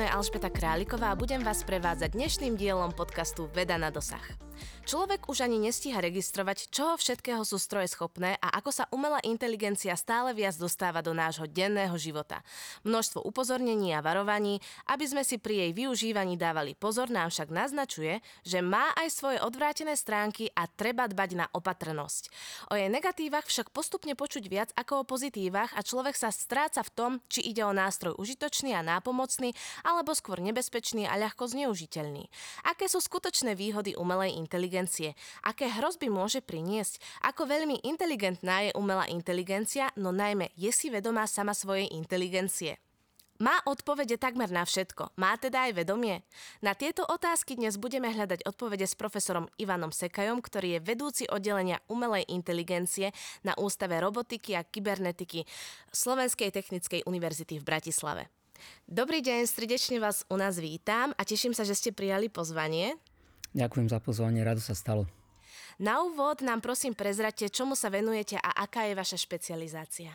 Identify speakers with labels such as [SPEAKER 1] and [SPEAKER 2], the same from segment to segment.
[SPEAKER 1] Meno je Alžbeta Králiková a budem vás prevádzať dnešným dielom podcastu Veda na dosah. Človek už ani nestíha registrovať, čoho všetkého sú stroje schopné a ako sa umelá inteligencia stále viac dostáva do nášho denného života. Množstvo upozornení a varovaní, aby sme si pri jej využívaní dávali pozor, nám však naznačuje, že má aj svoje odvrátené stránky a treba dbať na opatrnosť. O jej negatívach však postupne počuť viac ako o pozitívach a človek sa stráca v tom, či ide o nástroj užitočný a nápomocný, alebo skôr nebezpečný a ľahko zneužiteľný. Aké sú skutočné výhody umelej inteligencie? Inteligencie. Aké hrozby môže priniesť? Ako veľmi inteligentná je umelá inteligencia, no najmä je si vedomá sama svojej inteligencie? Má odpovede takmer na všetko. Má teda aj vedomie? Na tieto otázky dnes budeme hľadať odpovede s profesorom Ivanom Sekajom, ktorý je vedúci oddelenia umelej inteligencie na Ústave robotiky a kybernetiky Slovenskej technickej univerzity v Bratislave. Dobrý deň, srdečne vás u nás vítam a teším sa, že ste prijali pozvanie.
[SPEAKER 2] Ďakujem za pozvanie, rado sa stalo.
[SPEAKER 1] Na úvod nám prosím prezrate, čomu sa venujete a aká je vaša špecializácia.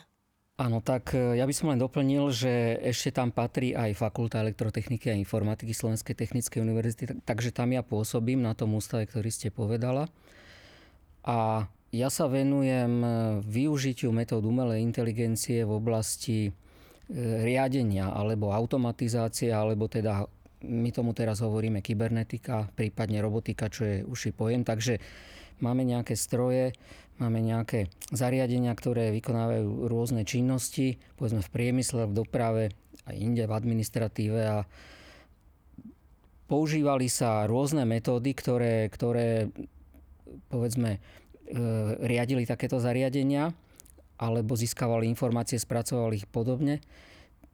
[SPEAKER 2] Áno, tak e, ja by som len doplnil, že ešte tam patrí aj Fakulta elektrotechniky a informatiky Slovenskej technickej univerzity, takže tam ja pôsobím na tom ústave, ktorý ste povedala. A ja sa venujem e, využitiu metód umelej inteligencie v oblasti e, riadenia alebo automatizácie, alebo teda my tomu teraz hovoríme kybernetika, prípadne robotika, čo je uši pojem. Takže máme nejaké stroje, máme nejaké zariadenia, ktoré vykonávajú rôzne činnosti, povedzme v priemysle, v doprave, aj inde v administratíve a používali sa rôzne metódy, ktoré, ktoré povedzme e, riadili takéto zariadenia alebo získavali informácie, spracovali ich podobne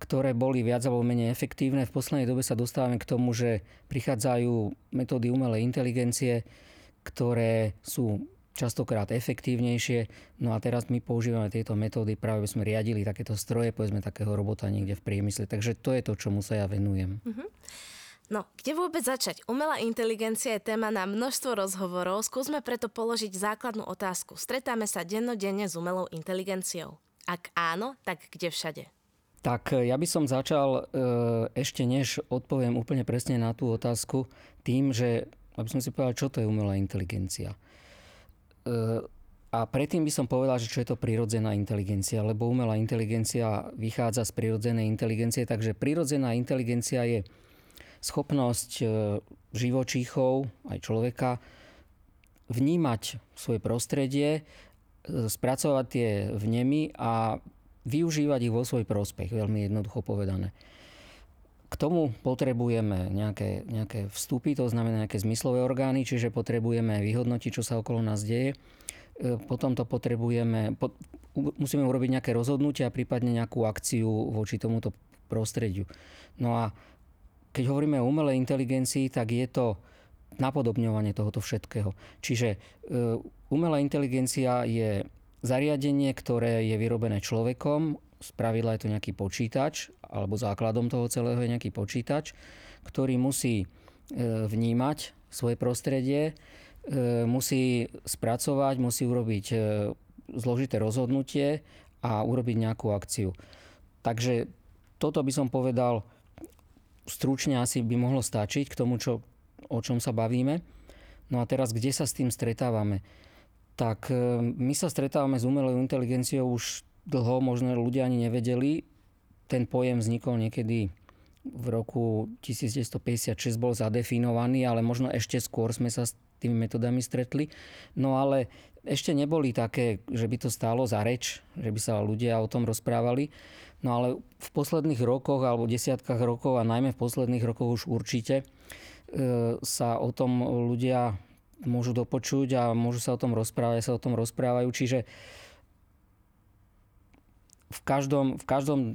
[SPEAKER 2] ktoré boli viac alebo menej efektívne. V poslednej dobe sa dostávame k tomu, že prichádzajú metódy umelej inteligencie, ktoré sú častokrát efektívnejšie. No a teraz my používame tieto metódy, práve sme riadili takéto stroje, povedzme takého robota niekde v priemysle. Takže to je to, čomu sa ja venujem. Uh-huh.
[SPEAKER 1] No, kde vôbec začať? Umelá inteligencia je téma na množstvo rozhovorov, skúsme preto položiť základnú otázku. Stretáme sa dennodenne s umelou inteligenciou? Ak áno, tak kde všade?
[SPEAKER 2] Tak e, ja by som začal e, ešte než odpoviem úplne presne na tú otázku tým, že aby som si povedal, čo to je umelá inteligencia. E, a predtým by som povedal, že čo je to prirodzená inteligencia, lebo umelá inteligencia vychádza z prirodzenej inteligencie, takže prirodzená inteligencia je schopnosť živočíchov, aj človeka, vnímať svoje prostredie, spracovať tie vnemy a využívať ich vo svoj prospech, veľmi jednoducho povedané. K tomu potrebujeme nejaké, nejaké vstupy, to znamená nejaké zmyslové orgány, čiže potrebujeme vyhodnotiť, čo sa okolo nás deje. E, potom to potrebujeme, po, musíme urobiť nejaké rozhodnutie a prípadne nejakú akciu voči tomuto prostrediu. No a keď hovoríme o umelej inteligencii, tak je to napodobňovanie tohoto všetkého. Čiže e, umelá inteligencia je Zariadenie, ktoré je vyrobené človekom, spravidla je to nejaký počítač, alebo základom toho celého je nejaký počítač, ktorý musí e, vnímať svoje prostredie, e, musí spracovať, musí urobiť e, zložité rozhodnutie a urobiť nejakú akciu. Takže toto by som povedal stručne asi by mohlo stačiť k tomu, čo, o čom sa bavíme. No a teraz, kde sa s tým stretávame? Tak e, my sa stretávame s umelou inteligenciou už dlho, možno ľudia ani nevedeli. Ten pojem vznikol niekedy v roku 1956 bol zadefinovaný, ale možno ešte skôr sme sa s tými metodami stretli. No ale ešte neboli také, že by to stálo za reč, že by sa ľudia o tom rozprávali. No ale v posledných rokoch alebo desiatkách rokov a najmä v posledných rokoch už určite e, sa o tom ľudia môžu dopočuť a môžu sa o tom rozprávať, sa o tom rozprávajú. Čiže v každom, v každom e,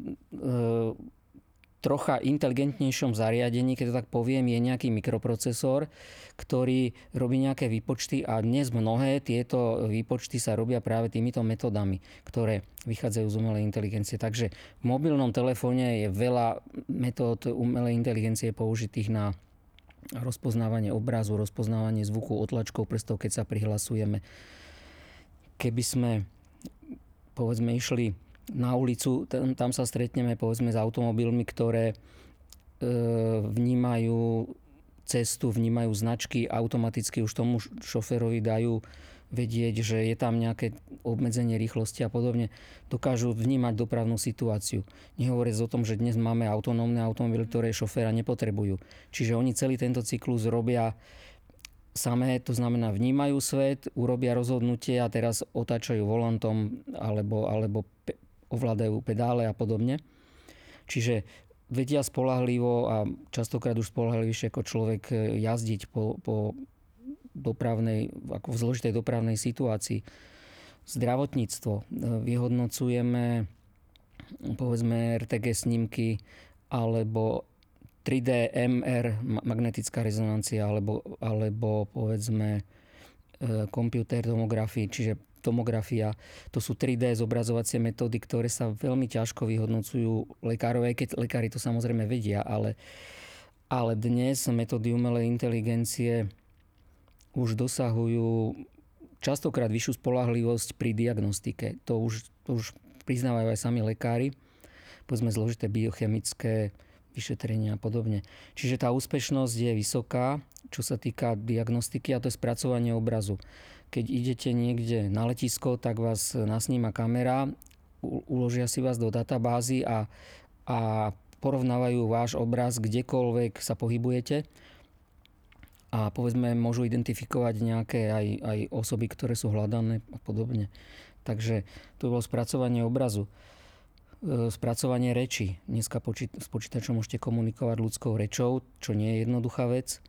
[SPEAKER 2] trocha inteligentnejšom zariadení, keď to tak poviem, je nejaký mikroprocesor, ktorý robí nejaké výpočty a dnes mnohé tieto výpočty sa robia práve týmito metodami, ktoré vychádzajú z umelej inteligencie. Takže v mobilnom telefóne je veľa metód umelej inteligencie použitých na rozpoznávanie obrazu, rozpoznávanie zvuku otlačkov prstov, keď sa prihlasujeme. Keby sme povedzme išli na ulicu, tam sa stretneme povedzme s automobilmi, ktoré e, vnímajú cestu, vnímajú značky, automaticky už tomu šoferovi dajú vedieť, že je tam nejaké obmedzenie rýchlosti a podobne, dokážu vnímať dopravnú situáciu. Nehovoriac o tom, že dnes máme autonómne automobily, ktoré šoféra nepotrebujú. Čiže oni celý tento cyklus robia samé, to znamená vnímajú svet, urobia rozhodnutie a teraz otáčajú volantom alebo, alebo ovládajú pedále a podobne. Čiže vedia spolahlivo a častokrát už spolahlivejšie ako človek e, jazdiť po, po dopravnej, ako v zložitej dopravnej situácii. Zdravotníctvo. E, vyhodnocujeme povedzme RTG snímky alebo 3D MR, magnetická rezonancia, alebo, alebo povedzme e, computer tomografii, čiže tomografia. To sú 3D zobrazovacie metódy, ktoré sa veľmi ťažko vyhodnocujú lekárov, aj keď lekári to samozrejme vedia, ale, ale dnes metódy umelej inteligencie už dosahujú častokrát vyššiu spolahlivosť pri diagnostike. To už, to už priznávajú aj sami lekári. Povedzme zložité biochemické vyšetrenia a podobne. Čiže tá úspešnosť je vysoká, čo sa týka diagnostiky a to je spracovanie obrazu. Keď idete niekde na letisko, tak vás nasníma kamera, uložia si vás do databázy a, a porovnávajú váš obraz kdekoľvek sa pohybujete a povedzme môžu identifikovať nejaké aj, aj osoby, ktoré sú hľadané a podobne. Takže to bolo spracovanie obrazu. E, spracovanie reči. Dneska s počítačom môžete komunikovať ľudskou rečou, čo nie je jednoduchá vec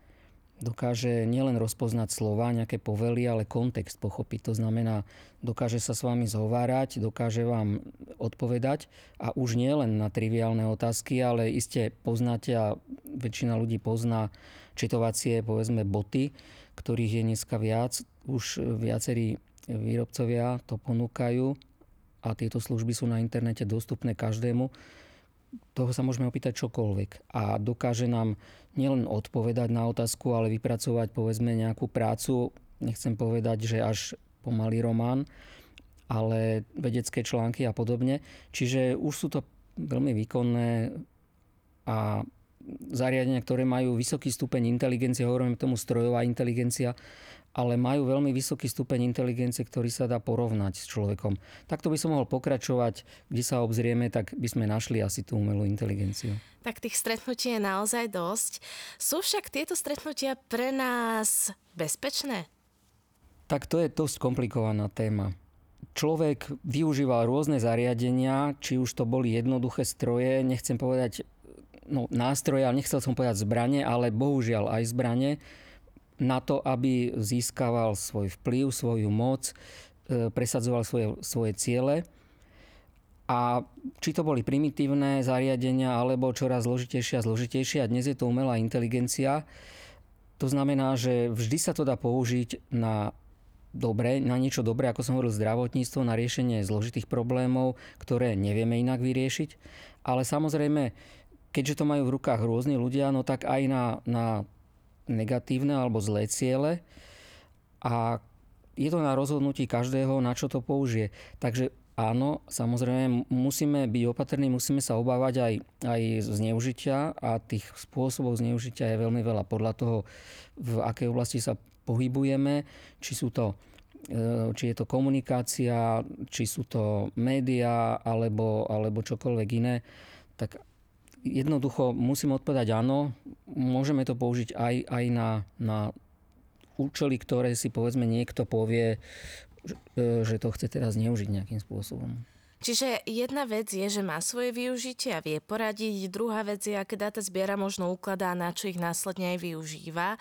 [SPEAKER 2] dokáže nielen rozpoznať slova, nejaké povely, ale kontext pochopiť. To znamená, dokáže sa s vami zhovárať, dokáže vám odpovedať a už nie len na triviálne otázky, ale iste poznáte a väčšina ľudí pozná četovacie, povedzme, boty, ktorých je dneska viac. Už viacerí výrobcovia to ponúkajú a tieto služby sú na internete dostupné každému toho sa môžeme opýtať čokoľvek. A dokáže nám nielen odpovedať na otázku, ale vypracovať povedzme nejakú prácu, nechcem povedať, že až pomalý román, ale vedecké články a podobne. Čiže už sú to veľmi výkonné a zariadenia, ktoré majú vysoký stupeň inteligencie, hovoríme tomu strojová inteligencia, ale majú veľmi vysoký stupeň inteligencie, ktorý sa dá porovnať s človekom. Takto by som mohol pokračovať, kde sa obzrieme, tak by sme našli asi tú umelú inteligenciu.
[SPEAKER 1] Tak tých stretnutí je naozaj dosť. Sú však tieto stretnutia pre nás bezpečné?
[SPEAKER 2] Tak to je dosť komplikovaná téma. Človek využíval rôzne zariadenia, či už to boli jednoduché stroje, nechcem povedať no, nástroje, ale nechcel som povedať zbranie, ale bohužiaľ aj zbranie, na to, aby získaval svoj vplyv, svoju moc, e, presadzoval svoje, svoje ciele. A či to boli primitívne zariadenia, alebo čoraz zložitejšie a zložitejšie, a dnes je to umelá inteligencia, to znamená, že vždy sa to dá použiť na dobre, na niečo dobré, ako som hovoril, zdravotníctvo, na riešenie zložitých problémov, ktoré nevieme inak vyriešiť. Ale samozrejme, keďže to majú v rukách rôzni ľudia, no tak aj na, na negatívne alebo zlé ciele a je to na rozhodnutí každého, na čo to použije. Takže áno, samozrejme musíme byť opatrní, musíme sa obávať aj, aj zneužitia a tých spôsobov zneužitia je veľmi veľa. Podľa toho, v akej oblasti sa pohybujeme, či sú to e, či je to komunikácia, či sú to médiá alebo, alebo čokoľvek iné, tak jednoducho musím odpovedať áno, môžeme to použiť aj, aj na, na účely, ktoré si povedzme niekto povie, že to chce teraz zneužiť nejakým spôsobom.
[SPEAKER 1] Čiže jedna vec je, že má svoje využitie a vie poradiť, druhá vec je, aké dáta zbiera, možno ukladá, na čo ich následne aj využíva.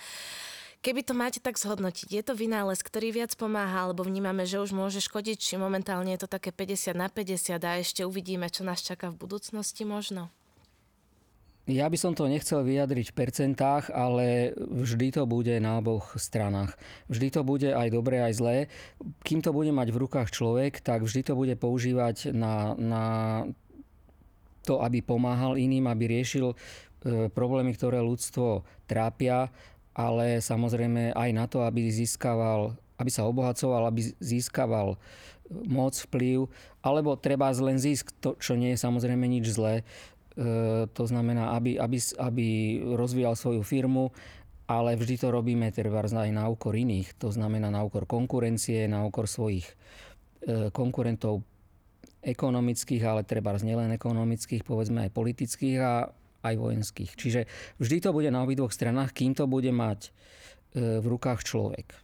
[SPEAKER 1] Keby to máte tak zhodnotiť, je to vynález, ktorý viac pomáha, alebo vnímame, že už môže škodiť, či momentálne je to také 50 na 50 a ešte uvidíme, čo nás čaká v budúcnosti možno?
[SPEAKER 2] Ja by som to nechcel vyjadriť v percentách, ale vždy to bude na oboch stranách. Vždy to bude aj dobré, aj zlé. Kým to bude mať v rukách človek, tak vždy to bude používať na, na to, aby pomáhal iným, aby riešil e, problémy, ktoré ľudstvo trápia, ale samozrejme aj na to, aby získaval, aby sa obohacoval, aby získaval moc, vplyv, alebo treba len zisk, to, čo nie je samozrejme nič zlé. E, to znamená, aby, aby, aby rozvíjal svoju firmu, ale vždy to robíme treba aj na úkor iných. To znamená na úkor konkurencie, na úkor svojich e, konkurentov ekonomických, ale treba nielen ekonomických, povedzme aj politických a aj vojenských. Čiže vždy to bude na obidvoch stranách, kým to bude mať e, v rukách človek.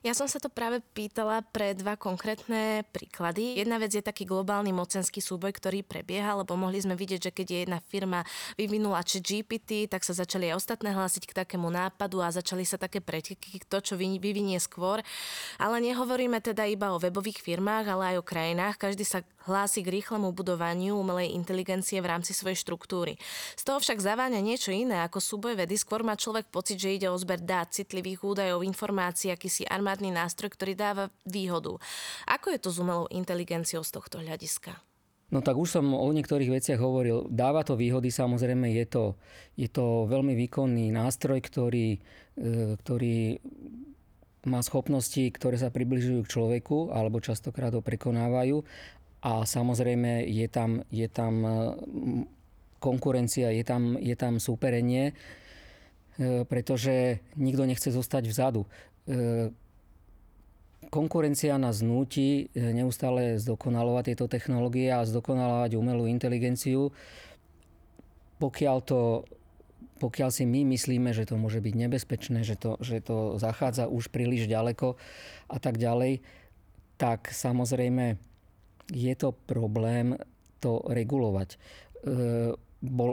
[SPEAKER 1] Ja som sa to práve pýtala pre dva konkrétne príklady. Jedna vec je taký globálny mocenský súboj, ktorý prebieha, lebo mohli sme vidieť, že keď je jedna firma vyvinula či GPT, tak sa začali aj ostatné hlásiť k takému nápadu a začali sa také preteky, to, čo vyvinie skôr. Ale nehovoríme teda iba o webových firmách, ale aj o krajinách. Každý sa hlási k rýchlemu budovaniu umelej inteligencie v rámci svojej štruktúry. Z toho však zaváňa niečo iné ako súboj vedy, skôr má človek pocit, že ide o zber dát, citlivých údajov, informácií, akýsi armádny nástroj, ktorý dáva výhodu. Ako je to s umelou inteligenciou z tohto hľadiska?
[SPEAKER 2] No tak už som o niektorých veciach hovoril. Dáva to výhody, samozrejme je to, je to veľmi výkonný nástroj, ktorý, e, ktorý má schopnosti, ktoré sa približujú k človeku alebo častokrát ho prekonávajú a samozrejme je tam, je tam e, konkurencia, je tam, je tam súperenie, e, pretože nikto nechce zostať vzadu konkurencia nás núti eh, neustále zdokonalovať tieto technológie a zdokonalovať umelú inteligenciu. Pokiaľ to pokiaľ si my myslíme, že to môže byť nebezpečné, že to, že to zachádza už príliš ďaleko a tak ďalej, tak samozrejme je to problém to regulovať. E, bol,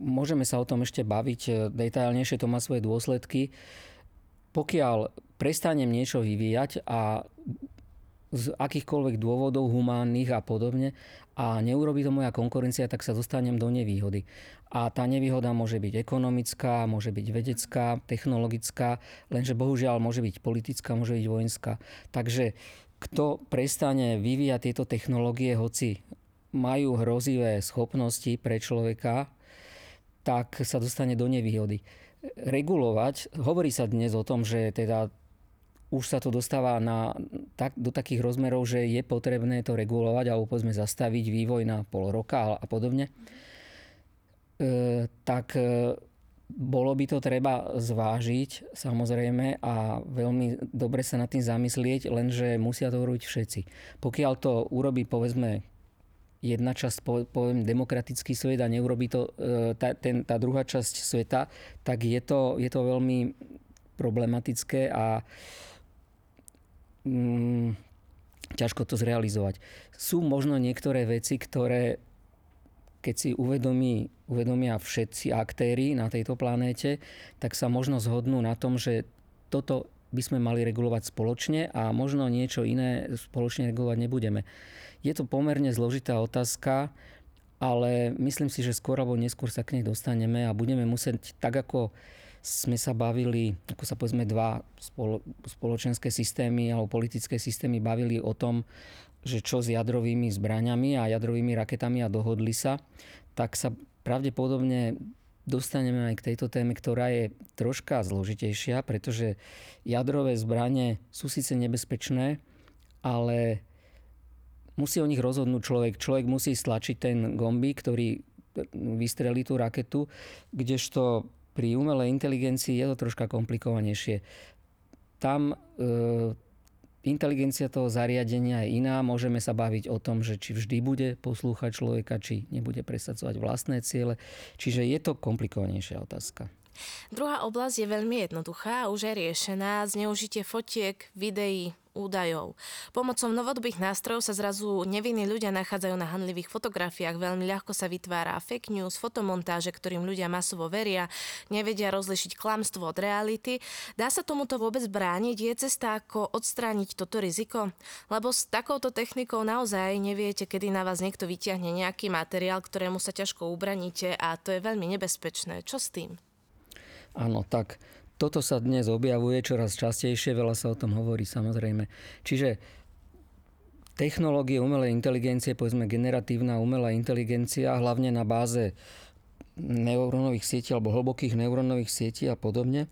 [SPEAKER 2] môžeme sa o tom ešte baviť eh, detailnejšie, to má svoje dôsledky. Pokiaľ prestanem niečo vyvíjať a z akýchkoľvek dôvodov humánnych a podobne a neurobi to moja konkurencia, tak sa dostanem do nevýhody. A tá nevýhoda môže byť ekonomická, môže byť vedecká, technologická, lenže bohužiaľ môže byť politická, môže byť vojenská. Takže kto prestane vyvíjať tieto technológie, hoci majú hrozivé schopnosti pre človeka, tak sa dostane do nevýhody. Regulovať, hovorí sa dnes o tom, že teda už sa to dostáva na, tak, do takých rozmerov, že je potrebné to regulovať alebo povedzme zastaviť vývoj na pol roka a, a podobne, e, tak e, bolo by to treba zvážiť samozrejme a veľmi dobre sa nad tým zamyslieť, lenže musia to urobiť všetci. Pokiaľ to urobí povedzme jedna časť, poviem demokratický svet a neurobi to e, tá, ten, tá druhá časť sveta, tak je to, je to veľmi problematické a mm, ťažko to zrealizovať. Sú možno niektoré veci, ktoré keď si uvedomí, uvedomia všetci aktéry na tejto planéte, tak sa možno zhodnú na tom, že toto by sme mali regulovať spoločne a možno niečo iné spoločne regulovať nebudeme. Je to pomerne zložitá otázka, ale myslím si, že skôr alebo neskôr sa k nej dostaneme a budeme musieť tak ako sme sa bavili, ako sa povedzme dva spoločenské systémy alebo politické systémy bavili o tom, že čo s jadrovými zbraňami a jadrovými raketami a dohodli sa, tak sa pravdepodobne dostaneme aj k tejto téme, ktorá je troška zložitejšia, pretože jadrové zbranie sú síce nebezpečné, ale musí o nich rozhodnúť človek. Človek musí stlačiť ten gombík, ktorý vystrelí tú raketu, kdežto pri umelej inteligencii je to troška komplikovanejšie. Tam e, inteligencia toho zariadenia je iná. Môžeme sa baviť o tom, že či vždy bude poslúchať človeka, či nebude presadzovať vlastné ciele. Čiže je to komplikovanejšia otázka.
[SPEAKER 1] Druhá oblasť je veľmi jednoduchá a už je riešená. Zneužitie fotiek, videí, údajov. Pomocou novodobých nástrojov sa zrazu nevinní ľudia nachádzajú na handlivých fotografiách, veľmi ľahko sa vytvára fake news, fotomontáže, ktorým ľudia masovo veria, nevedia rozlišiť klamstvo od reality. Dá sa tomuto vôbec brániť? Je cesta, ako odstrániť toto riziko? Lebo s takouto technikou naozaj neviete, kedy na vás niekto vyťahne nejaký materiál, ktorému sa ťažko ubraníte a to je veľmi nebezpečné. Čo s tým?
[SPEAKER 2] Áno, tak toto sa dnes objavuje čoraz častejšie, veľa sa o tom hovorí samozrejme. Čiže technológie umelej inteligencie, povedzme generatívna umelá inteligencia, hlavne na báze neurónových sietí alebo hlbokých neurónových sietí a podobne,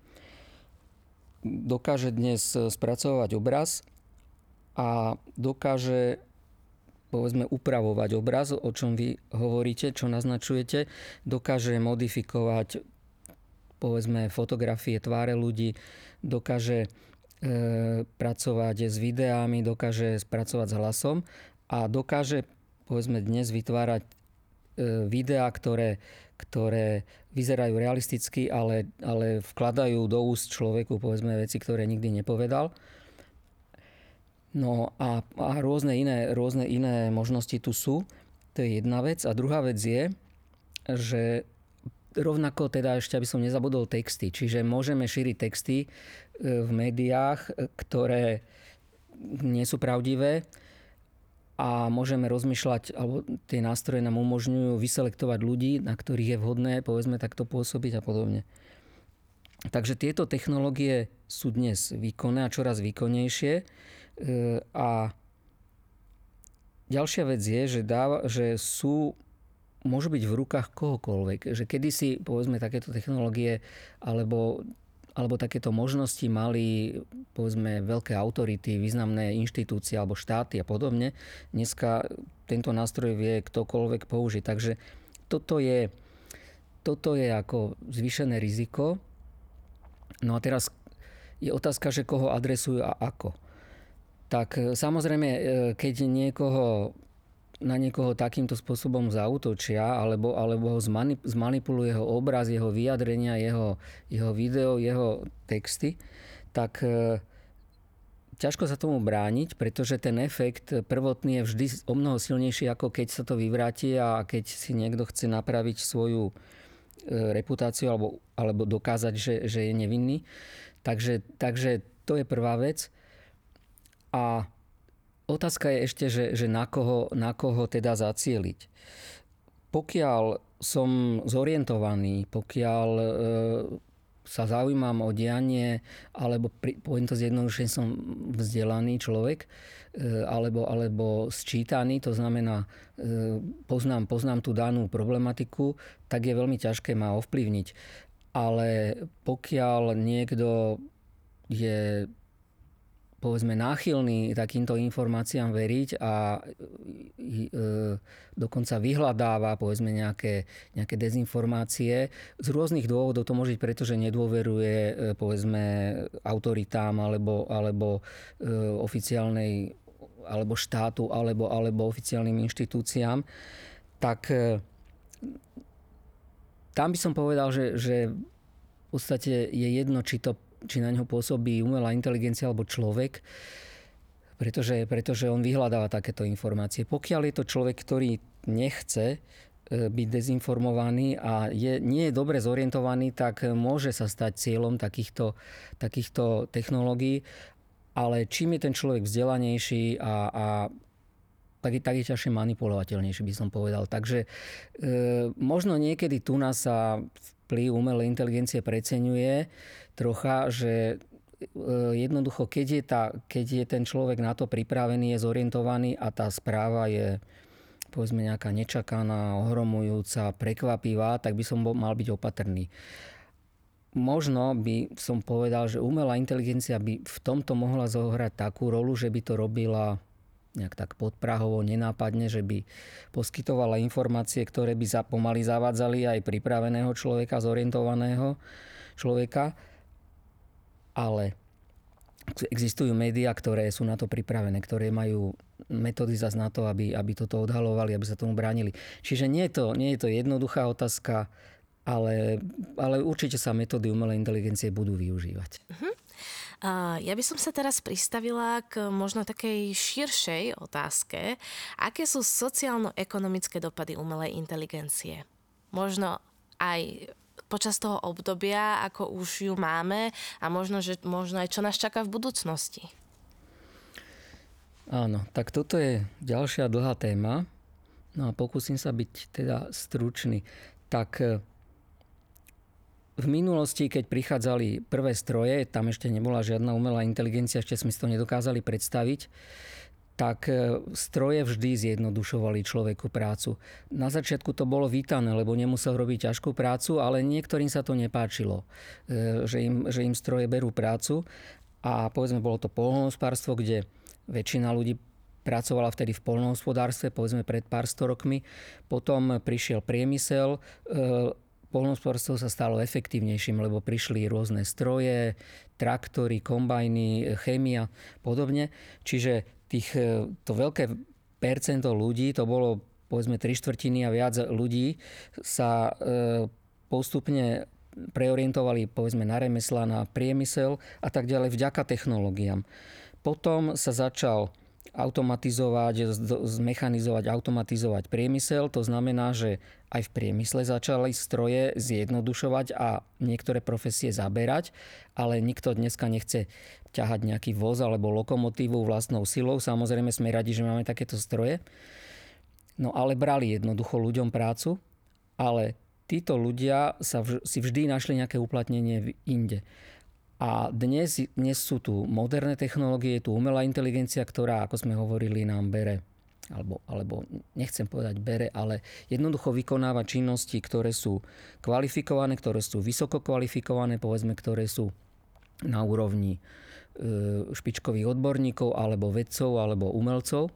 [SPEAKER 2] dokáže dnes spracovať obraz a dokáže povedzme upravovať obraz, o čom vy hovoríte, čo naznačujete, dokáže modifikovať povedzme fotografie tváre ľudí, dokáže e, pracovať s videami, dokáže spracovať s hlasom a dokáže povedzme dnes vytvárať e, videá, ktoré, ktoré vyzerajú realisticky, ale, ale vkladajú do úst človeku povedzme veci, ktoré nikdy nepovedal. No a, a rôzne, iné, rôzne iné možnosti tu sú. To je jedna vec. A druhá vec je, že rovnako teda ešte, aby som nezabudol texty. Čiže môžeme šíriť texty e, v médiách, e, ktoré nie sú pravdivé a môžeme rozmýšľať, alebo tie nástroje nám umožňujú vyselektovať ľudí, na ktorých je vhodné, povedzme, takto pôsobiť a podobne. Takže tieto technológie sú dnes výkonné a čoraz výkonnejšie. E, a ďalšia vec je, že, dáva, že sú môžu byť v rukách kohokoľvek. Že kedysi, povedzme, takéto technológie alebo, alebo takéto možnosti mali, povedzme, veľké autority, významné inštitúcie alebo štáty a podobne. Dneska tento nástroj vie ktokoľvek použiť. Takže toto je, toto je ako zvýšené riziko. No a teraz je otázka, že koho adresujú a ako. Tak samozrejme, e, keď niekoho na niekoho takýmto spôsobom zautočia alebo, alebo ho zmanip- zmanipuluje jeho obraz, jeho vyjadrenia, jeho, jeho video, jeho texty, tak e, ťažko sa tomu brániť, pretože ten efekt prvotný je vždy o mnoho silnejší, ako keď sa to vyvráti a keď si niekto chce napraviť svoju e, reputáciu alebo, alebo dokázať, že, že je nevinný. Takže, takže to je prvá vec. A Otázka je ešte, že, že na, koho, na koho teda zacieliť. Pokiaľ som zorientovaný, pokiaľ e, sa zaujímam o dianie, alebo pri, poviem to zjednodušene, som vzdelaný človek, e, alebo, alebo sčítaný, to znamená, e, poznám, poznám tú danú problematiku, tak je veľmi ťažké ma ovplyvniť. Ale pokiaľ niekto je povedzme náchylní takýmto informáciám veriť a e, dokonca vyhľadáva povedzme nejaké, nejaké dezinformácie. Z rôznych dôvodov to môže byť, pretože nedôveruje e, povedzme autoritám alebo, alebo e, oficiálnej alebo štátu alebo, alebo oficiálnym inštitúciám, tak e, tam by som povedal, že, že v podstate je jedno, či to či na ňo pôsobí umelá inteligencia alebo človek, pretože, pretože on vyhľadáva takéto informácie. Pokiaľ je to človek, ktorý nechce e, byť dezinformovaný a je, nie je dobre zorientovaný, tak môže sa stať cieľom takýchto, takýchto technológií. Ale čím je ten človek vzdelanejší a, a tak, tak je ťažšie manipulovateľnejší, by som povedal. Takže e, možno niekedy tu nás sa vplyv umelej inteligencie preceňuje trocha, že e, jednoducho, keď je, tá, keď je ten človek na to pripravený, je zorientovaný a tá správa je povedzme nejaká nečakaná, ohromujúca, prekvapivá, tak by som mal byť opatrný. Možno by som povedal, že umelá inteligencia by v tomto mohla zohrať takú rolu, že by to robila nejak tak podprahovo, nenápadne, že by poskytovala informácie, ktoré by pomaly zavádzali aj pripraveného človeka, zorientovaného človeka. Ale existujú médiá, ktoré sú na to pripravené, ktoré majú metódy zase na to, aby, aby toto odhalovali, aby sa tomu bránili. Čiže nie je to, nie je to jednoduchá otázka, ale, ale určite sa metódy umelej inteligencie budú využívať. Uh-huh.
[SPEAKER 1] Ja by som sa teraz pristavila k možno takej širšej otázke. Aké sú sociálno-ekonomické dopady umelej inteligencie? Možno aj počas toho obdobia, ako už ju máme a možno, že, možno aj čo nás čaká v budúcnosti.
[SPEAKER 2] Áno, tak toto je ďalšia dlhá téma. No a pokúsim sa byť teda stručný. Tak v minulosti, keď prichádzali prvé stroje, tam ešte nebola žiadna umelá inteligencia, ešte sme si to nedokázali predstaviť, tak e, stroje vždy zjednodušovali človeku prácu. Na začiatku to bolo vítané, lebo nemusel robiť ťažkú prácu, ale niektorým sa to nepáčilo, e, že im, že im stroje berú prácu. A povedzme, bolo to polnohospodárstvo, kde väčšina ľudí pracovala vtedy v polnohospodárstve, povedzme pred pár sto rokmi. Potom prišiel priemysel, polnohospodárstvo sa stalo efektívnejším, lebo prišli rôzne stroje, traktory, kombajny, chémia, podobne. Čiže tých, e, to veľké percento ľudí, to bolo povedzme 3 štvrtiny a viac ľudí, sa e, postupne preorientovali povedzme na remesla, na priemysel a tak ďalej vďaka technológiám. Potom sa začal automatizovať, zmechanizovať, automatizovať priemysel. To znamená, že aj v priemysle začali stroje zjednodušovať a niektoré profesie zaberať, ale nikto dneska nechce ťahať nejaký voz alebo lokomotívu vlastnou silou. Samozrejme sme radi, že máme takéto stroje. No ale brali jednoducho ľuďom prácu, ale títo ľudia sa vž- si vždy našli nejaké uplatnenie inde. A dnes, dnes sú tu moderné technológie, tu umelá inteligencia, ktorá, ako sme hovorili, nám bere alebo, alebo nechcem povedať bere, ale jednoducho vykonáva činnosti, ktoré sú kvalifikované, ktoré sú vysoko kvalifikované, povedzme, ktoré sú na úrovni e, špičkových odborníkov alebo vedcov alebo umelcov.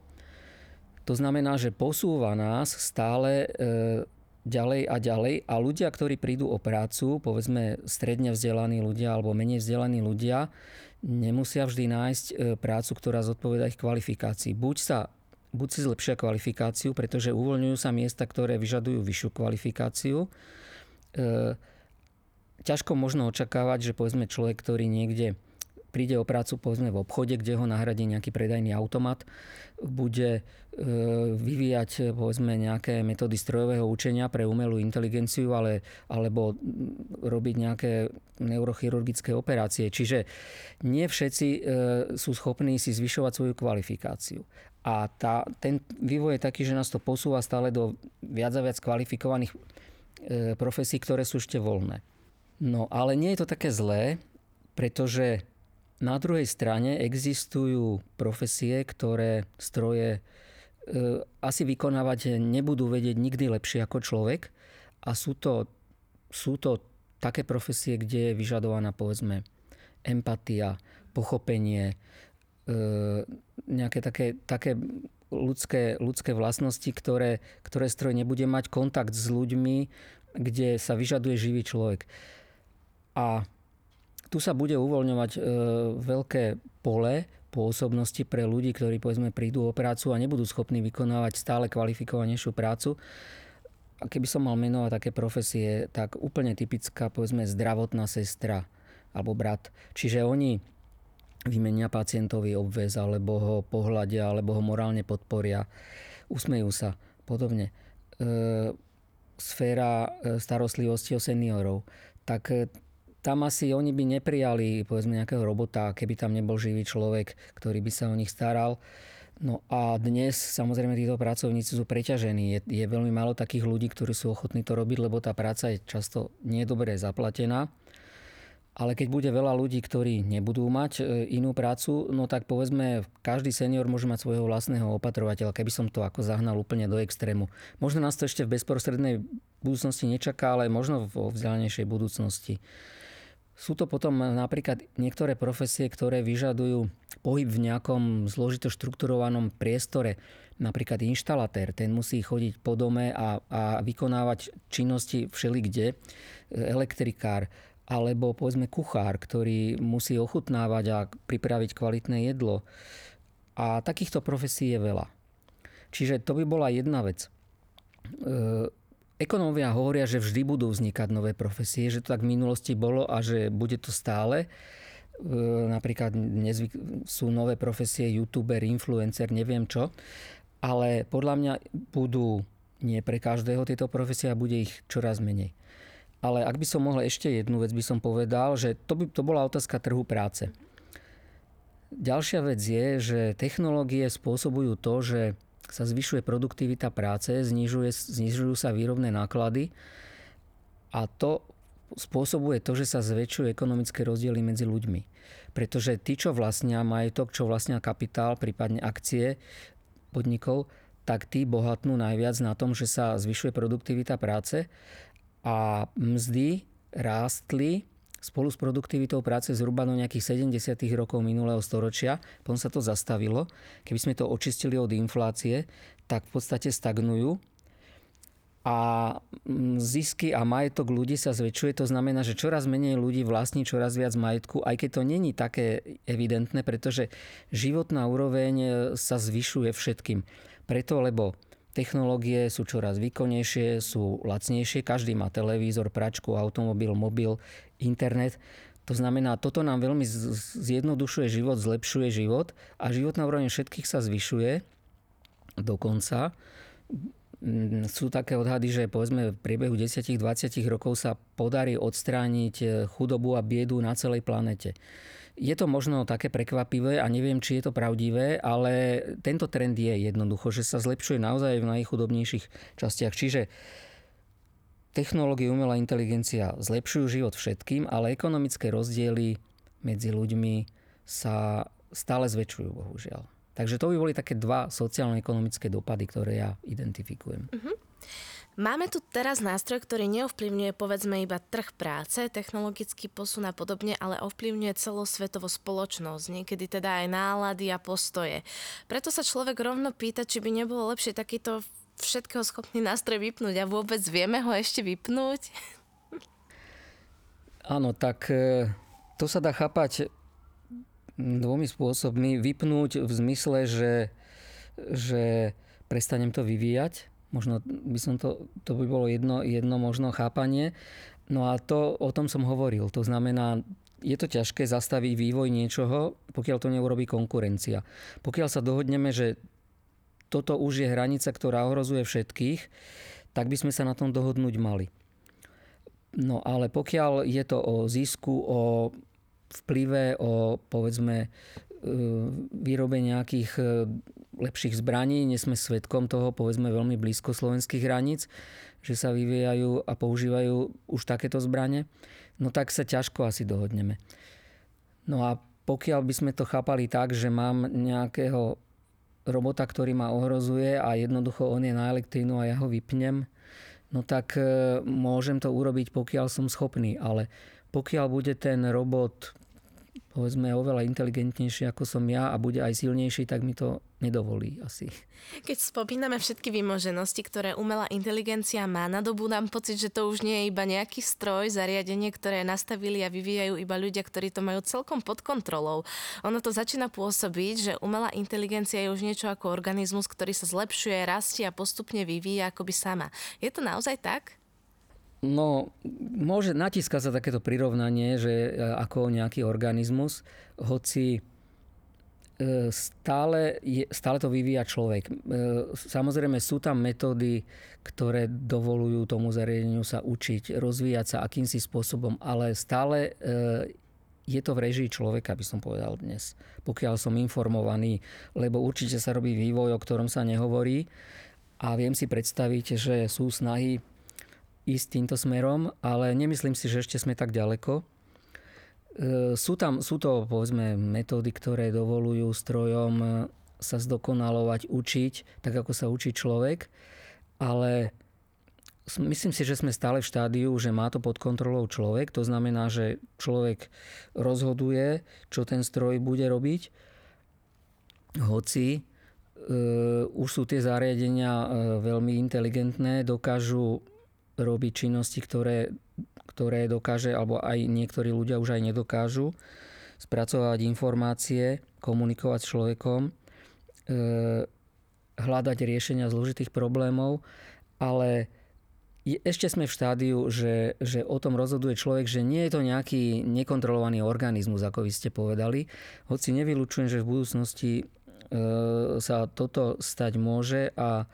[SPEAKER 2] To znamená, že posúva nás stále e, ďalej a ďalej a ľudia, ktorí prídu o prácu, povedzme stredne vzdelaní ľudia alebo menej vzdelaní ľudia, nemusia vždy nájsť e, prácu, ktorá zodpoveda ich kvalifikácii. Buď sa buď si zlepšia kvalifikáciu, pretože uvoľňujú sa miesta, ktoré vyžadujú vyššiu kvalifikáciu. E, ťažko možno očakávať, že povedzme človek, ktorý niekde príde o prácu povedzme v obchode, kde ho nahradí nejaký predajný automat, bude e, vyvíjať povedzme nejaké metódy strojového učenia pre umelú inteligenciu, ale, alebo robiť nejaké neurochirurgické operácie. Čiže nie všetci e, sú schopní si zvyšovať svoju kvalifikáciu. A tá, ten vývoj je taký, že nás to posúva stále do viac a viac kvalifikovaných e, profesí, ktoré sú ešte voľné. No ale nie je to také zlé, pretože na druhej strane existujú profesie, ktoré stroje e, asi vykonávať nebudú vedieť nikdy lepšie ako človek a sú to, sú to také profesie, kde je vyžadovaná povedzme empatia, pochopenie, e, nejaké také, také ľudské, ľudské vlastnosti, ktoré, ktoré stroj nebude mať kontakt s ľuďmi, kde sa vyžaduje živý človek. A tu sa bude uvoľňovať e, veľké pole pôsobnosti pre ľudí, ktorí povedzme prídu o prácu a nebudú schopní vykonávať stále kvalifikovanejšiu prácu. A keby som mal menovať také profesie, tak úplne typická povedzme zdravotná sestra alebo brat. Čiže oni vymenia pacientovi obväz, alebo ho pohľadia, alebo ho morálne podporia, usmejú sa, podobne. E, sféra e, starostlivosti o seniorov. Tak e, tam asi oni by neprijali povedzme nejakého robota, keby tam nebol živý človek, ktorý by sa o nich staral. No a dnes samozrejme títo pracovníci sú preťažení. Je, je veľmi málo takých ľudí, ktorí sú ochotní to robiť, lebo tá práca je často nedobre zaplatená. Ale keď bude veľa ľudí, ktorí nebudú mať e, inú prácu, no tak povedzme, každý senior môže mať svojho vlastného opatrovateľa, keby som to ako zahnal úplne do extrému. Možno nás to ešte v bezprostrednej budúcnosti nečaká, ale možno vo vzdialenejšej budúcnosti. Sú to potom napríklad niektoré profesie, ktoré vyžadujú pohyb v nejakom zložito štrukturovanom priestore. Napríklad inštalatér, ten musí chodiť po dome a, a vykonávať činnosti všelikde. Elektrikár, alebo povedzme kuchár, ktorý musí ochutnávať a pripraviť kvalitné jedlo. A takýchto profesí je veľa. Čiže to by bola jedna vec. E, Ekonómovia hovoria, že vždy budú vznikať nové profesie, že to tak v minulosti bolo a že bude to stále. napríklad dnes sú nové profesie youtuber, influencer, neviem čo, ale podľa mňa budú nie pre každého tieto profesie a bude ich čoraz menej. Ale ak by som mohol ešte jednu vec by som povedal, že to, by, to bola otázka trhu práce. Ďalšia vec je, že technológie spôsobujú to, že sa zvyšuje produktivita práce, znižuje, znižujú sa výrobné náklady a to spôsobuje to, že sa zväčšujú ekonomické rozdiely medzi ľuďmi. Pretože tí, čo vlastnia majetok, čo vlastnia kapitál, prípadne akcie podnikov, tak tí bohatnú najviac na tom, že sa zvyšuje produktivita práce a mzdy rástli spolu s produktivitou práce zhruba do nejakých 70. rokov minulého storočia, potom sa to zastavilo. Keby sme to očistili od inflácie, tak v podstate stagnujú a mm, zisky a majetok ľudí sa zväčšuje. To znamená, že čoraz menej ľudí vlastní čoraz viac majetku, aj keď to není také evidentné, pretože životná úroveň e, sa zvyšuje všetkým. Preto, lebo technológie sú čoraz výkonnejšie, sú lacnejšie, každý má televízor, pračku, automobil, mobil, internet. To znamená, toto nám veľmi zjednodušuje život, zlepšuje život a životná úroveň všetkých sa zvyšuje dokonca Mm, sú také odhady, že povedzme v priebehu 10-20 rokov sa podarí odstrániť e, chudobu a biedu na celej planete. Je to možno také prekvapivé a neviem, či je to pravdivé, ale tento trend je jednoducho, že sa zlepšuje naozaj v najchudobnejších častiach. Čiže technológie, umelá inteligencia zlepšujú život všetkým, ale ekonomické rozdiely medzi ľuďmi sa stále zväčšujú, bohužiaľ. Takže to by boli také dva sociálno-ekonomické dopady, ktoré ja identifikujem. Uh-huh.
[SPEAKER 1] Máme tu teraz nástroj, ktorý neovplyvňuje povedzme iba trh práce, technologický posun a podobne, ale ovplyvňuje celosvetovo spoločnosť, niekedy teda aj nálady a postoje. Preto sa človek rovno pýta, či by nebolo lepšie takýto všetkého schopný nástroj vypnúť a vôbec vieme ho ešte vypnúť?
[SPEAKER 2] Áno, tak e, to sa dá chápať dvomi spôsobmi. Vypnúť v zmysle, že, že prestanem to vyvíjať. Možno by som to, to by bolo jedno, jedno možno chápanie. No a to, o tom som hovoril. To znamená, je to ťažké zastaviť vývoj niečoho, pokiaľ to neurobí konkurencia. Pokiaľ sa dohodneme, že toto už je hranica, ktorá ohrozuje všetkých, tak by sme sa na tom dohodnúť mali. No ale pokiaľ je to o zisku, o vplyve, o povedzme e, výrobe nejakých e, lepších zbraní. Nie sme svetkom toho, povedzme, veľmi blízko slovenských hraníc, že sa vyvíjajú a používajú už takéto zbranie. No tak sa ťažko asi dohodneme. No a pokiaľ by sme to chápali tak, že mám nejakého robota, ktorý ma ohrozuje a jednoducho on je na elektrínu a ja ho vypnem, no tak e, môžem to urobiť, pokiaľ som schopný. Ale pokiaľ bude ten robot povedzme oveľa inteligentnejší ako som ja a bude aj silnejší, tak mi to nedovolí asi.
[SPEAKER 1] Keď spomíname všetky vymoženosti, ktoré umelá inteligencia má, na dobu nám pocit, že to už nie je iba nejaký stroj, zariadenie, ktoré nastavili a vyvíjajú iba ľudia, ktorí to majú celkom pod kontrolou. Ono to začína pôsobiť, že umelá inteligencia je už niečo ako organizmus, ktorý sa zlepšuje, rastie a postupne vyvíja akoby sama. Je to naozaj tak?
[SPEAKER 2] No, môže, natíska sa takéto prirovnanie, že e, ako nejaký organizmus, hoci e, stále, je, stále to vyvíja človek. E, samozrejme sú tam metódy, ktoré dovolujú tomu zariadeniu sa učiť, rozvíjať sa akýmsi spôsobom, ale stále je to v režii človeka, by som povedal dnes. Pokiaľ som informovaný, lebo určite sa robí vývoj, o ktorom sa nehovorí a viem si predstaviť, že sú snahy ísť týmto smerom, ale nemyslím si, že ešte sme tak ďaleko. E, sú, tam, sú to povedzme metódy, ktoré dovolujú strojom e, sa zdokonalovať, učiť, tak ako sa učí človek, ale myslím si, že sme stále v štádiu, že má to pod kontrolou človek. To znamená, že človek rozhoduje, čo ten stroj bude robiť. Hoci Uh, už sú tie zariadenia uh, veľmi inteligentné, dokážu robiť činnosti, ktoré, ktoré dokáže, alebo aj niektorí ľudia už aj nedokážu, spracovať informácie, komunikovať s človekom, e, hľadať riešenia zložitých problémov, ale ešte sme v štádiu, že, že o tom rozhoduje človek, že nie je to nejaký nekontrolovaný organizmus, ako vy ste povedali. Hoci nevylučujem, že v budúcnosti e, sa toto stať môže a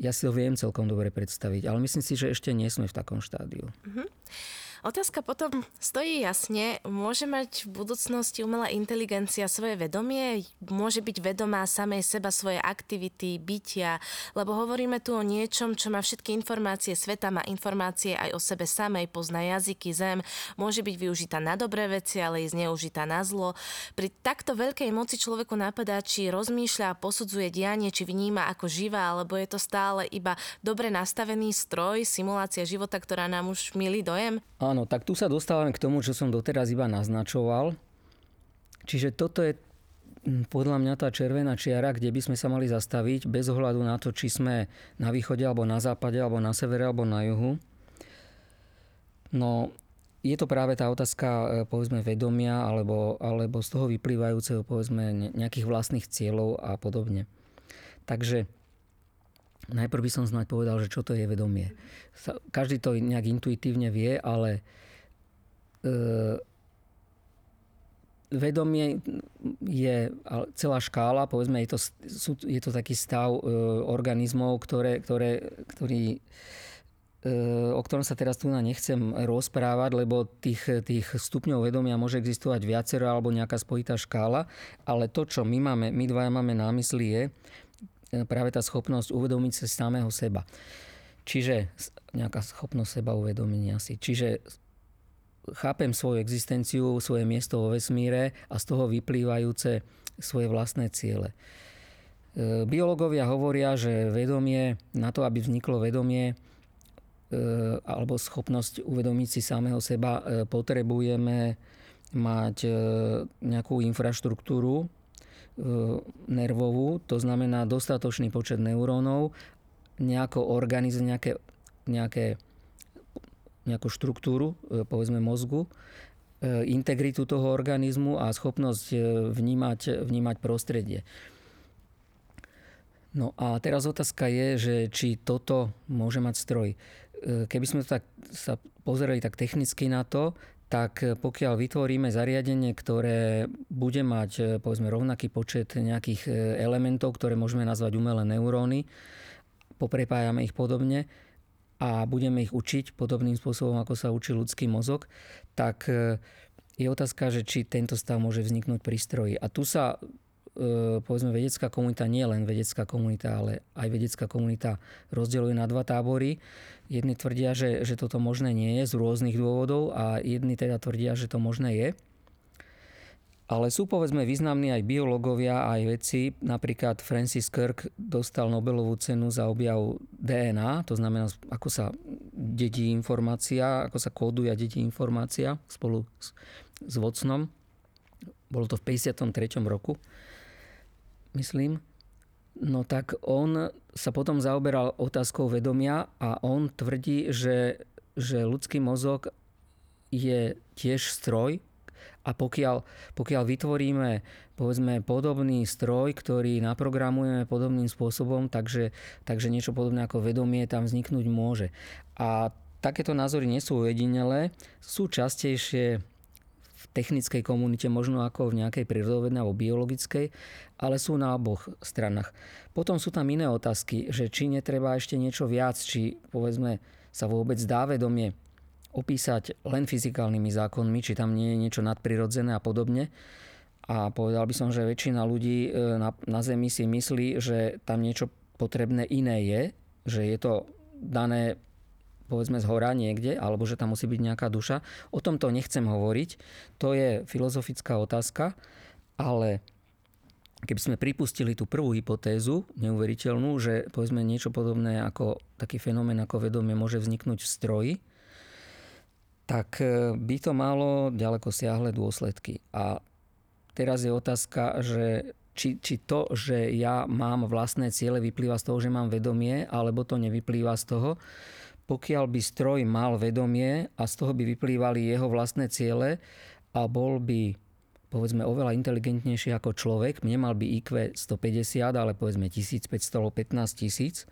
[SPEAKER 2] ja si to viem celkom dobre predstaviť. Ale myslím si, že ešte nie sme v takom štádiu. Mm-hmm.
[SPEAKER 1] Otázka potom stojí jasne. Môže mať v budúcnosti umelá inteligencia svoje vedomie? Môže byť vedomá samej seba svoje aktivity, bytia? Lebo hovoríme tu o niečom, čo má všetky informácie sveta, má informácie aj o sebe samej, pozná jazyky, zem, môže byť využitá na dobré veci, ale je zneužitá na zlo. Pri takto veľkej moci človeku napadá, či rozmýšľa a posudzuje dianie, či vníma ako živá, alebo je to stále iba dobre nastavený stroj, simulácia života, ktorá nám už milí dojem?
[SPEAKER 2] Áno, tak tu sa dostávame k tomu, čo som doteraz iba naznačoval. Čiže toto je mm, podľa mňa tá červená čiara, kde by sme sa mali zastaviť bez ohľadu na to, či sme na východe, alebo na západe, alebo na severe, alebo na juhu. No, je to práve tá otázka, e, povedzme, vedomia, alebo, alebo z toho vyplývajúceho, povedzme, nejakých vlastných cieľov a podobne. Takže Najprv by som snáď povedal, že čo to je vedomie. Každý to nejak intuitívne vie, ale e, vedomie je celá škála, povedzme, je to, sú, je to taký stav e, organizmov, ktoré, ktoré, ktorý, e, o ktorom sa teraz tu nechcem rozprávať, lebo tých, tých stupňov vedomia môže existovať viacero alebo nejaká spojitá škála, ale to, čo my, máme, my dvaja máme na mysli je, práve tá schopnosť uvedomiť sa samého seba. Čiže nejaká schopnosť seba uvedomenia si. Čiže chápem svoju existenciu, svoje miesto vo vesmíre a z toho vyplývajúce svoje vlastné ciele. E, biológovia hovoria, že vedomie, na to, aby vzniklo vedomie e, alebo schopnosť uvedomiť si samého seba, e, potrebujeme mať nejakú infraštruktúru, E, nervovú, to znamená dostatočný počet neurónov, nejako organizm, nejaké, nejaké, nejakú štruktúru, e, povedzme mozgu, e, integritu toho organizmu a schopnosť vnímať, vnímať prostredie. No a teraz otázka je, že či toto môže mať stroj. Keby sme sa pozerali tak technicky na to, tak e, pokiaľ vytvoríme zariadenie, ktoré bude mať e, povedzme rovnaký počet nejakých e, elementov, ktoré môžeme nazvať umelé neuróny, poprepájame ich podobne a budeme ich učiť podobným spôsobom, ako sa učí ľudský mozog, tak je otázka, že či tento stav môže vzniknúť pri stroji. A tu sa povedzme vedecká komunita, nie len vedecká komunita, ale aj vedecká komunita rozdeľuje na dva tábory. Jedni tvrdia, že, že toto možné nie je z rôznych dôvodov a jedni teda tvrdia, že to možné je. Ale sú povedzme významní aj biológovia, aj vedci. Napríklad Francis Kirk dostal Nobelovú cenu za objav DNA, to znamená, ako sa dedí informácia, ako sa kóduje a dedí informácia spolu s, s Watsonom. Bolo to v 53. roku, myslím. No tak on sa potom zaoberal otázkou vedomia a on tvrdí, že, že ľudský mozog je tiež stroj a pokiaľ, pokiaľ vytvoríme povedzme podobný stroj, ktorý naprogramujeme podobným spôsobom, takže, takže niečo podobné ako vedomie tam vzniknúť môže. A takéto názory nie sú ujedinelé, sú častejšie v technickej komunite, možno ako v nejakej prírodovednej alebo biologickej, ale sú na oboch stranách. Potom sú tam iné otázky, že či netreba ešte niečo viac, či povedzme sa vôbec dá vedomie opísať len fyzikálnymi zákonmi, či tam nie je niečo nadprirodzené a podobne. A povedal by som, že väčšina ľudí e, na, na Zemi si myslí, že tam niečo potrebné iné je, že je to dané povedzme z hora niekde, alebo že tam musí byť nejaká duša. O tomto nechcem hovoriť. To je filozofická otázka, ale keby sme pripustili tú prvú hypotézu, neuveriteľnú, že povedzme niečo podobné ako taký fenomén ako vedomie môže vzniknúť v stroji, tak e, by to malo ďaleko siahle dôsledky. A teraz je otázka, že či, či to, že ja mám vlastné ciele, vyplýva z toho, že mám vedomie, alebo to nevyplýva z toho, pokiaľ by stroj mal vedomie a z toho by vyplývali jeho vlastné ciele a bol by povedzme oveľa inteligentnejší ako človek, nemal by IQ 150, ale povedzme 1500 15 tisíc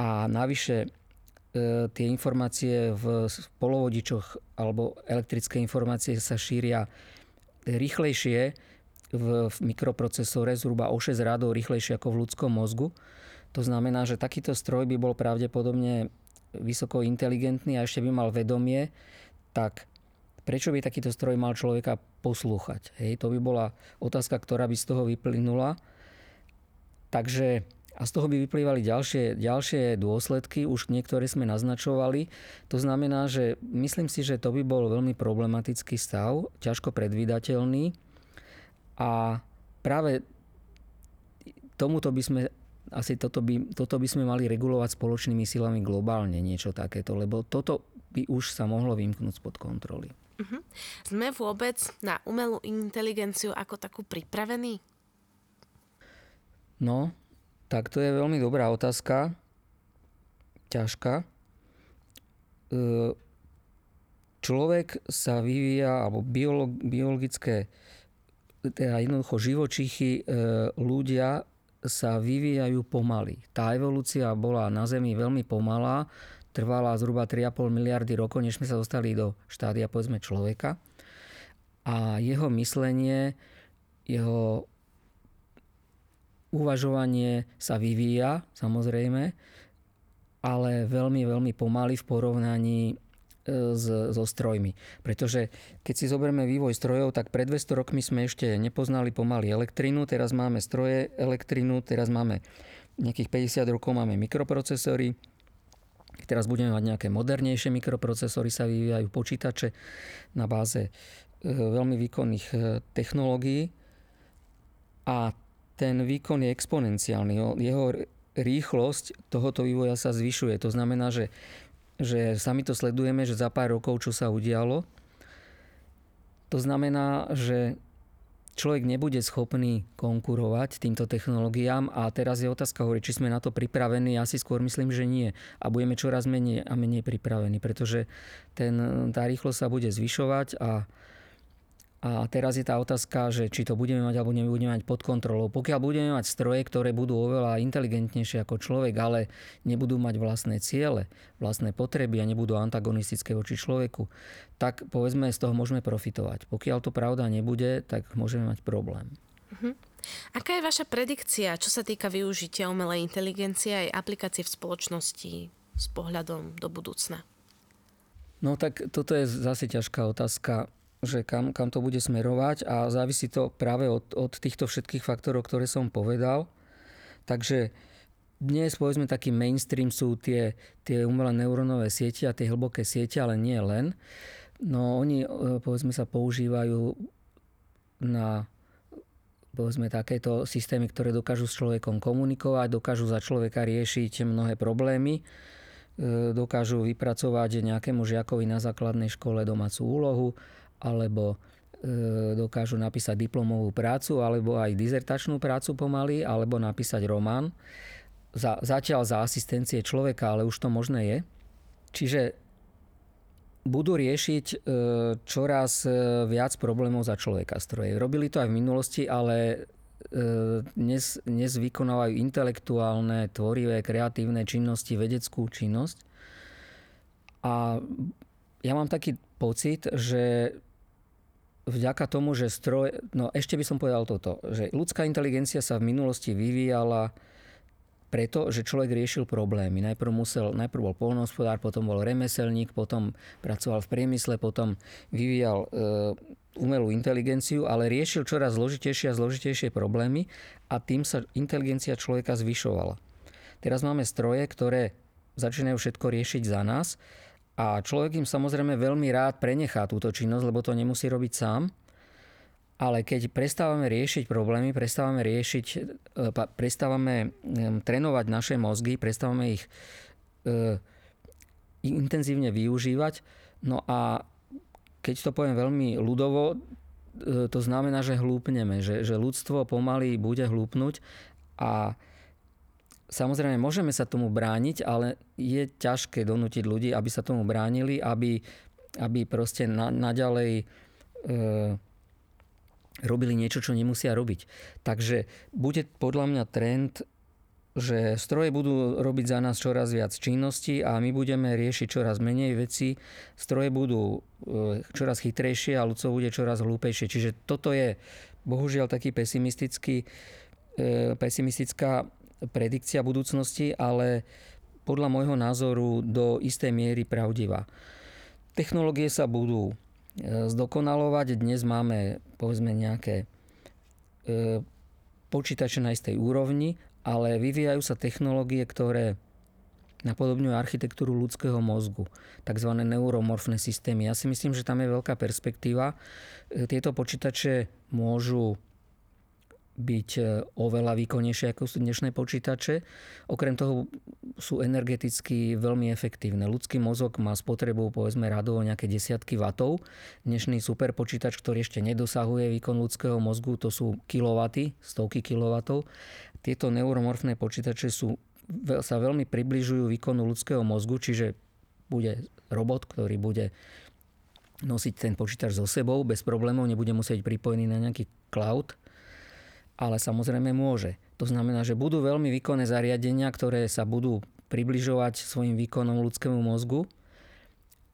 [SPEAKER 2] a navyše tie informácie v polovodičoch alebo elektrické informácie sa šíria rýchlejšie v, v mikroprocesore, zhruba o 6 rádov rýchlejšie ako v ľudskom mozgu. To znamená, že takýto stroj by bol pravdepodobne vysoko inteligentný a ešte by mal vedomie, tak prečo by takýto stroj mal človeka poslúchať? Hej, to by bola otázka, ktorá by z toho vyplynula. Takže a z toho by vyplývali ďalšie, ďalšie dôsledky, už niektoré sme naznačovali. To znamená, že myslím si, že to by bol veľmi problematický stav, ťažko predvídateľný. A práve tomuto by sme asi toto by, toto by sme mali regulovať spoločnými silami globálne, niečo takéto, lebo toto by už sa mohlo vymknúť spod kontroly. Uh-huh.
[SPEAKER 1] Sme vôbec na umelú inteligenciu ako takú pripravení?
[SPEAKER 2] No, tak to je veľmi dobrá otázka. Ťažká. E, človek sa vyvíja, alebo biologické, teda jednoducho živočichy, e, ľudia sa vyvíjajú pomaly. Tá evolúcia bola na Zemi veľmi pomalá, trvala zhruba 3,5 miliardy rokov, než sme sa dostali do štádia povedzme človeka. A jeho myslenie, jeho uvažovanie sa vyvíja, samozrejme, ale veľmi, veľmi pomaly v porovnaní s, so strojmi. Pretože keď si zoberieme vývoj strojov, tak pred 200 rokmi sme ešte nepoznali pomaly elektrínu, teraz máme stroje elektrínu, teraz máme nejakých 50 rokov máme mikroprocesory, teraz budeme mať nejaké modernejšie mikroprocesory, sa vyvíjajú počítače na báze e, veľmi výkonných e, technológií a ten výkon je exponenciálny. Jeho rýchlosť tohoto vývoja sa zvyšuje. To znamená, že, že sami to sledujeme, že za pár rokov, čo sa udialo, to znamená, že človek nebude schopný konkurovať týmto technológiám a teraz je otázka hovorí, či sme na to pripravení. Ja si skôr myslím, že nie. A budeme čoraz menej a menej pripravení, pretože ten, tá rýchlosť sa bude zvyšovať a a teraz je tá otázka, že či to budeme mať alebo nebudeme mať pod kontrolou. Pokiaľ budeme mať stroje, ktoré budú oveľa inteligentnejšie ako človek, ale nebudú mať vlastné ciele, vlastné potreby a nebudú antagonistické voči človeku, tak povedzme z toho môžeme profitovať. Pokiaľ to pravda nebude, tak môžeme mať problém.
[SPEAKER 1] Uh-huh. Aká je vaša predikcia, čo sa týka využitia umelej inteligencie aj aplikácie v spoločnosti s pohľadom do budúcna?
[SPEAKER 2] No tak toto je zase ťažká otázka že kam, kam to bude smerovať a závisí to práve od, od týchto všetkých faktorov, ktoré som povedal. Takže dnes povedzme taký mainstream sú tie, tie umelé neurónové siete a tie hlboké siete, ale nie len. No oni e, povedzme sa používajú na povedzme takéto systémy, ktoré dokážu s človekom komunikovať, dokážu za človeka riešiť mnohé problémy, e, dokážu vypracovať nejakému žiakovi na základnej škole domácu úlohu, alebo e, dokážu napísať diplomovú prácu alebo aj dizertačnú prácu pomaly, alebo napísať román. Za, zatiaľ za asistencie človeka, ale už to možné je. Čiže budú riešiť e, čoraz e, viac problémov za človeka stroje. Robili to aj v minulosti, ale dnes, dnes vykonávajú intelektuálne, tvorivé, kreatívne činnosti, vedeckú činnosť. A ja mám taký pocit, že vďaka tomu, že stroj... No ešte by som povedal toto, že ľudská inteligencia sa v minulosti vyvíjala preto, že človek riešil problémy. Najprv, musel, najprv bol polnohospodár, potom bol remeselník, potom pracoval v priemysle, potom vyvíjal e, umelú inteligenciu, ale riešil čoraz zložitejšie a zložitejšie problémy a tým sa inteligencia človeka zvyšovala. Teraz máme stroje, ktoré začínajú všetko riešiť za nás a človek im samozrejme veľmi rád prenechá túto činnosť, lebo to nemusí robiť sám. Ale keď prestávame riešiť problémy, prestávame riešiť, e, prestávame trénovať naše mozgy, prestávame ich e, intenzívne využívať, no a keď to poviem veľmi ľudovo, e, to znamená, že hlúpneme, že, že ľudstvo pomaly bude hlúpnuť a Samozrejme, môžeme sa tomu brániť, ale je ťažké donútiť ľudí, aby sa tomu bránili, aby, aby proste na, naďalej e, robili niečo, čo nemusia robiť. Takže bude podľa mňa trend že stroje budú robiť za nás čoraz viac činností a my budeme riešiť čoraz menej veci. Stroje budú e, čoraz chytrejšie a ľudstvo bude čoraz hlúpejšie. Čiže toto je bohužiaľ taký pesimistický, e, pesimistická predikcia budúcnosti, ale podľa môjho názoru do istej miery pravdivá. Technológie sa budú e, zdokonalovať. Dnes máme povedzme nejaké počítače na istej úrovni ale vyvíjajú sa technológie, ktoré napodobňujú architektúru ľudského mozgu, tzv. neuromorfné systémy. Ja si myslím, že tam je veľká perspektíva. Tieto počítače môžu byť e, oveľa výkonnejšie ako sú dnešné počítače. Okrem toho sú energeticky veľmi efektívne. Ľudský mozog má spotrebu povedzme radovo nejaké desiatky vatov. Dnešný superpočítač, ktorý ešte nedosahuje výkon ľudského mozgu, to sú kilowaty, stovky kilovatov. Tieto neuromorfné počítače sú, sa veľmi približujú výkonu ľudského mozgu, čiže bude robot, ktorý bude nosiť ten počítač so sebou bez problémov, nebude musieť pripojený na nejaký cloud, ale samozrejme môže. To znamená, že budú veľmi výkonné zariadenia, ktoré sa budú približovať svojim výkonom ľudskému mozgu,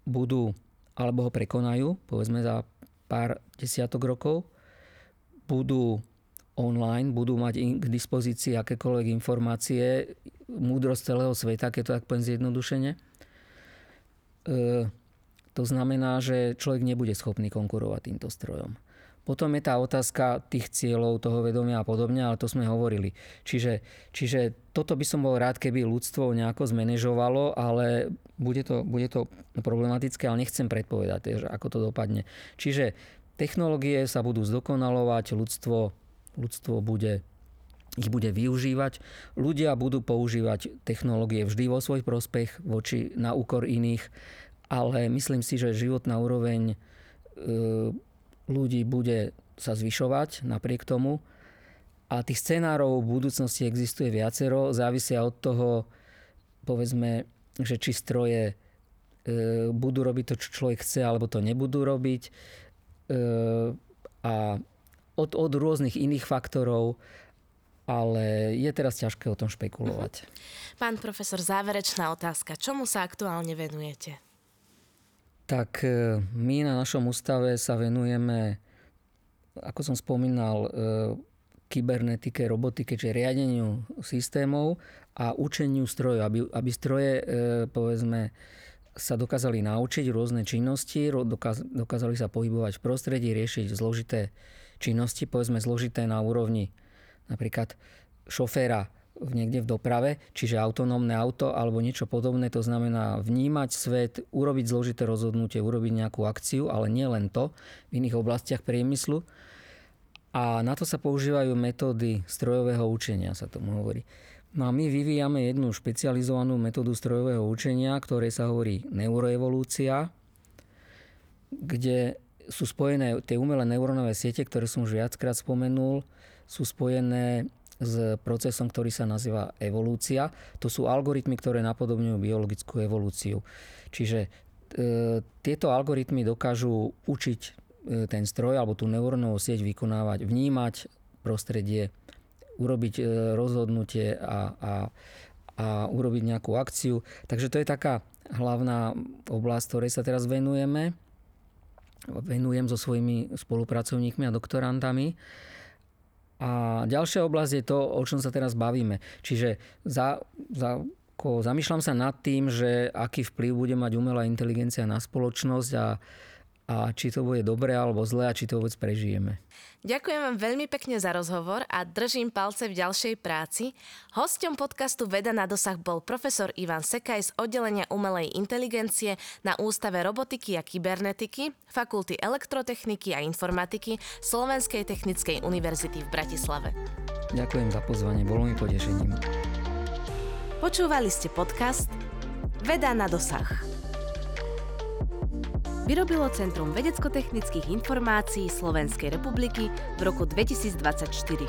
[SPEAKER 2] budú alebo ho prekonajú, povedzme za pár desiatok rokov, budú online, budú mať k dispozícii akékoľvek informácie, múdrosť celého sveta, keď to tak poviem zjednodušene. E, to znamená, že človek nebude schopný konkurovať týmto strojom. Potom je tá otázka tých cieľov, toho vedomia a podobne, ale to sme hovorili. Čiže, čiže toto by som bol rád, keby ľudstvo nejako zmanéžovalo, ale bude to, bude to problematické, ale nechcem predpovedať, ako to dopadne. Čiže technológie sa budú zdokonalovať, ľudstvo, ľudstvo bude ich bude využívať. Ľudia budú používať technológie vždy vo svoj prospech voči na úkor iných, ale myslím si, že životná úroveň e, ľudí bude sa zvyšovať napriek tomu. A tých scenárov v budúcnosti existuje viacero, závisia od toho, povedzme, že či stroje e, budú robiť to, čo človek chce, alebo to nebudú robiť. E, a od, od rôznych iných faktorov, ale je teraz ťažké o tom špekulovať.
[SPEAKER 1] Pán profesor, záverečná otázka. Čomu sa aktuálne venujete?
[SPEAKER 2] Tak e, my na našom ústave sa venujeme, ako som spomínal, e, kybernetike, robotike, čiže riadeniu systémov a učeniu strojov, aby, aby stroje, e, povedzme, sa dokázali naučiť rôzne činnosti, dokázali sa pohybovať v prostredí, riešiť zložité činnosti, povedzme zložité na úrovni napríklad šoféra niekde v doprave, čiže autonómne auto alebo niečo podobné, to znamená vnímať svet, urobiť zložité rozhodnutie, urobiť nejakú akciu, ale nie len to, v iných oblastiach priemyslu. A na to sa používajú metódy strojového učenia, sa tomu hovorí. No a my vyvíjame jednu špecializovanú metódu strojového učenia, ktoré sa hovorí neuroevolúcia, kde sú spojené tie umelé neurónové siete, ktoré som už viackrát spomenul, sú spojené s procesom, ktorý sa nazýva evolúcia. To sú algoritmy, ktoré napodobňujú biologickú evolúciu. Čiže e, tieto algoritmy dokážu učiť e, ten stroj alebo tú neurónovú sieť vykonávať, vnímať prostredie, urobiť e, rozhodnutie a, a, a urobiť nejakú akciu. Takže to je taká hlavná oblasť, ktorej sa teraz venujeme. Venujem so svojimi spolupracovníkmi a doktorantami. A ďalšia oblasť je to, o čom sa teraz bavíme. Čiže za, za, ko, zamýšľam sa nad tým, že aký vplyv bude mať umelá inteligencia na spoločnosť a, a či to bude dobré alebo zlé a či to vôbec prežijeme.
[SPEAKER 1] Ďakujem vám veľmi pekne za rozhovor a držím palce v ďalšej práci. Hosťom podcastu Veda na dosah bol profesor Ivan Sekaj z oddelenia umelej inteligencie na Ústave robotiky a kybernetiky, Fakulty elektrotechniky a informatiky Slovenskej technickej univerzity v Bratislave.
[SPEAKER 2] Ďakujem za pozvanie, bolo mi potešením.
[SPEAKER 1] Počúvali ste podcast Veda na dosah. Vyrobilo Centrum vedecko-technických informácií Slovenskej republiky v roku 2024.